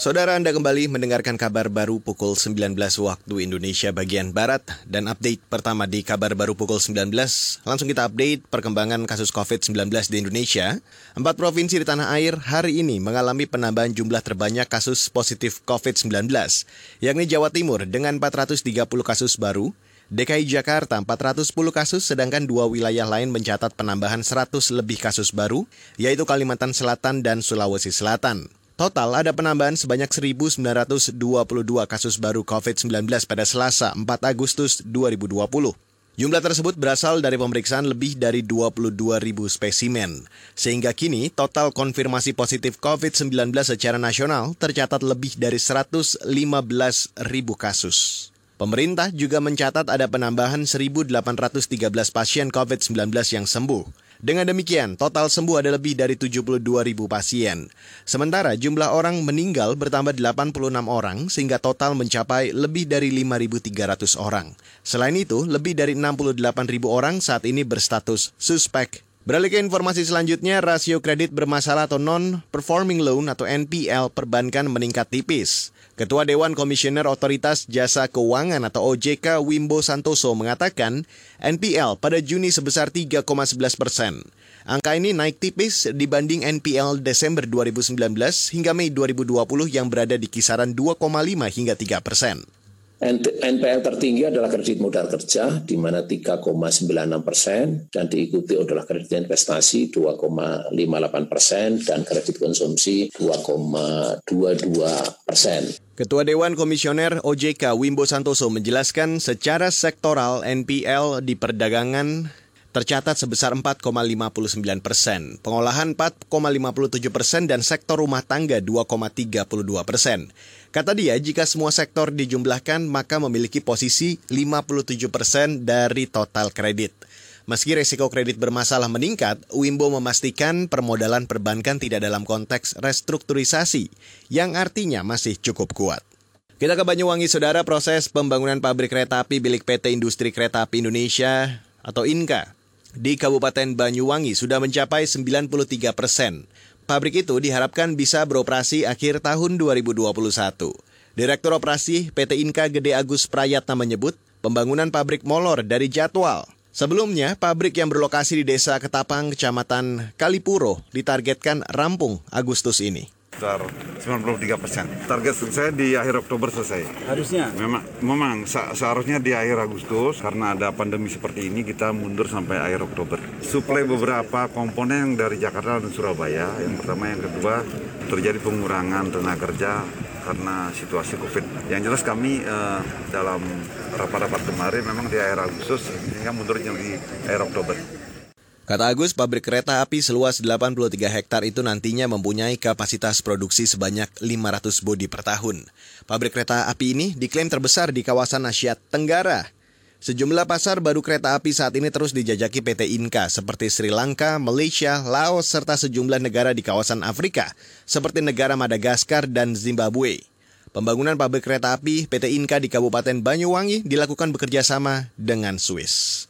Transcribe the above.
Saudara Anda kembali mendengarkan kabar baru pukul 19 waktu Indonesia bagian Barat dan update pertama di kabar baru pukul 19. Langsung kita update perkembangan kasus COVID-19 di Indonesia. Empat provinsi di tanah air hari ini mengalami penambahan jumlah terbanyak kasus positif COVID-19, yakni Jawa Timur dengan 430 kasus baru, DKI Jakarta 410 kasus, sedangkan dua wilayah lain mencatat penambahan 100 lebih kasus baru, yaitu Kalimantan Selatan dan Sulawesi Selatan. Total ada penambahan sebanyak 1.922 kasus baru COVID-19 pada Selasa 4 Agustus 2020. Jumlah tersebut berasal dari pemeriksaan lebih dari 22 ribu spesimen. Sehingga kini total konfirmasi positif COVID-19 secara nasional tercatat lebih dari 115 ribu kasus. Pemerintah juga mencatat ada penambahan 1.813 pasien COVID-19 yang sembuh. Dengan demikian, total sembuh ada lebih dari 72 ribu pasien. Sementara jumlah orang meninggal bertambah 86 orang sehingga total mencapai lebih dari 5.300 orang. Selain itu, lebih dari 68 ribu orang saat ini berstatus suspek Beralih ke informasi selanjutnya, rasio kredit bermasalah atau non-performing loan atau NPL perbankan meningkat tipis. Ketua Dewan Komisioner Otoritas Jasa Keuangan atau OJK Wimbo Santoso mengatakan NPL pada Juni sebesar 3,11 persen. Angka ini naik tipis dibanding NPL Desember 2019 hingga Mei 2020 yang berada di kisaran 2,5 hingga 3 persen. NPL tertinggi adalah kredit modal kerja di mana 3,96 persen dan diikuti adalah kredit investasi 2,58 persen dan kredit konsumsi 2,22 persen. Ketua Dewan Komisioner OJK Wimbo Santoso menjelaskan secara sektoral NPL di perdagangan tercatat sebesar 4,59 persen, pengolahan 4,57 persen, dan sektor rumah tangga 2,32 persen. Kata dia, jika semua sektor dijumlahkan, maka memiliki posisi 57 persen dari total kredit. Meski resiko kredit bermasalah meningkat, Wimbo memastikan permodalan perbankan tidak dalam konteks restrukturisasi, yang artinya masih cukup kuat. Kita ke Banyuwangi, saudara, proses pembangunan pabrik kereta api milik PT Industri Kereta Api Indonesia atau INKA di Kabupaten Banyuwangi sudah mencapai 93 persen. Pabrik itu diharapkan bisa beroperasi akhir tahun 2021. Direktur Operasi PT Inka Gede Agus Prayatna menyebut pembangunan pabrik molor dari jadwal. Sebelumnya, pabrik yang berlokasi di Desa Ketapang, Kecamatan Kalipuro ditargetkan rampung Agustus ini sekitar 93 persen. Target saya di akhir Oktober selesai. Harusnya? Memang, memang seharusnya di akhir Agustus karena ada pandemi seperti ini kita mundur sampai akhir Oktober. Suplai beberapa komponen dari Jakarta dan Surabaya. Yang pertama, yang kedua terjadi pengurangan tenaga kerja karena situasi COVID. Yang jelas kami eh, dalam rapat-rapat kemarin memang di akhir Agustus sehingga mundur di akhir Oktober. Kata Agus, pabrik kereta api seluas 83 hektar itu nantinya mempunyai kapasitas produksi sebanyak 500 bodi per tahun. Pabrik kereta api ini diklaim terbesar di kawasan Asia Tenggara. Sejumlah pasar baru kereta api saat ini terus dijajaki PT Inka seperti Sri Lanka, Malaysia, Laos, serta sejumlah negara di kawasan Afrika seperti negara Madagaskar dan Zimbabwe. Pembangunan pabrik kereta api PT Inka di Kabupaten Banyuwangi dilakukan bekerjasama dengan Swiss.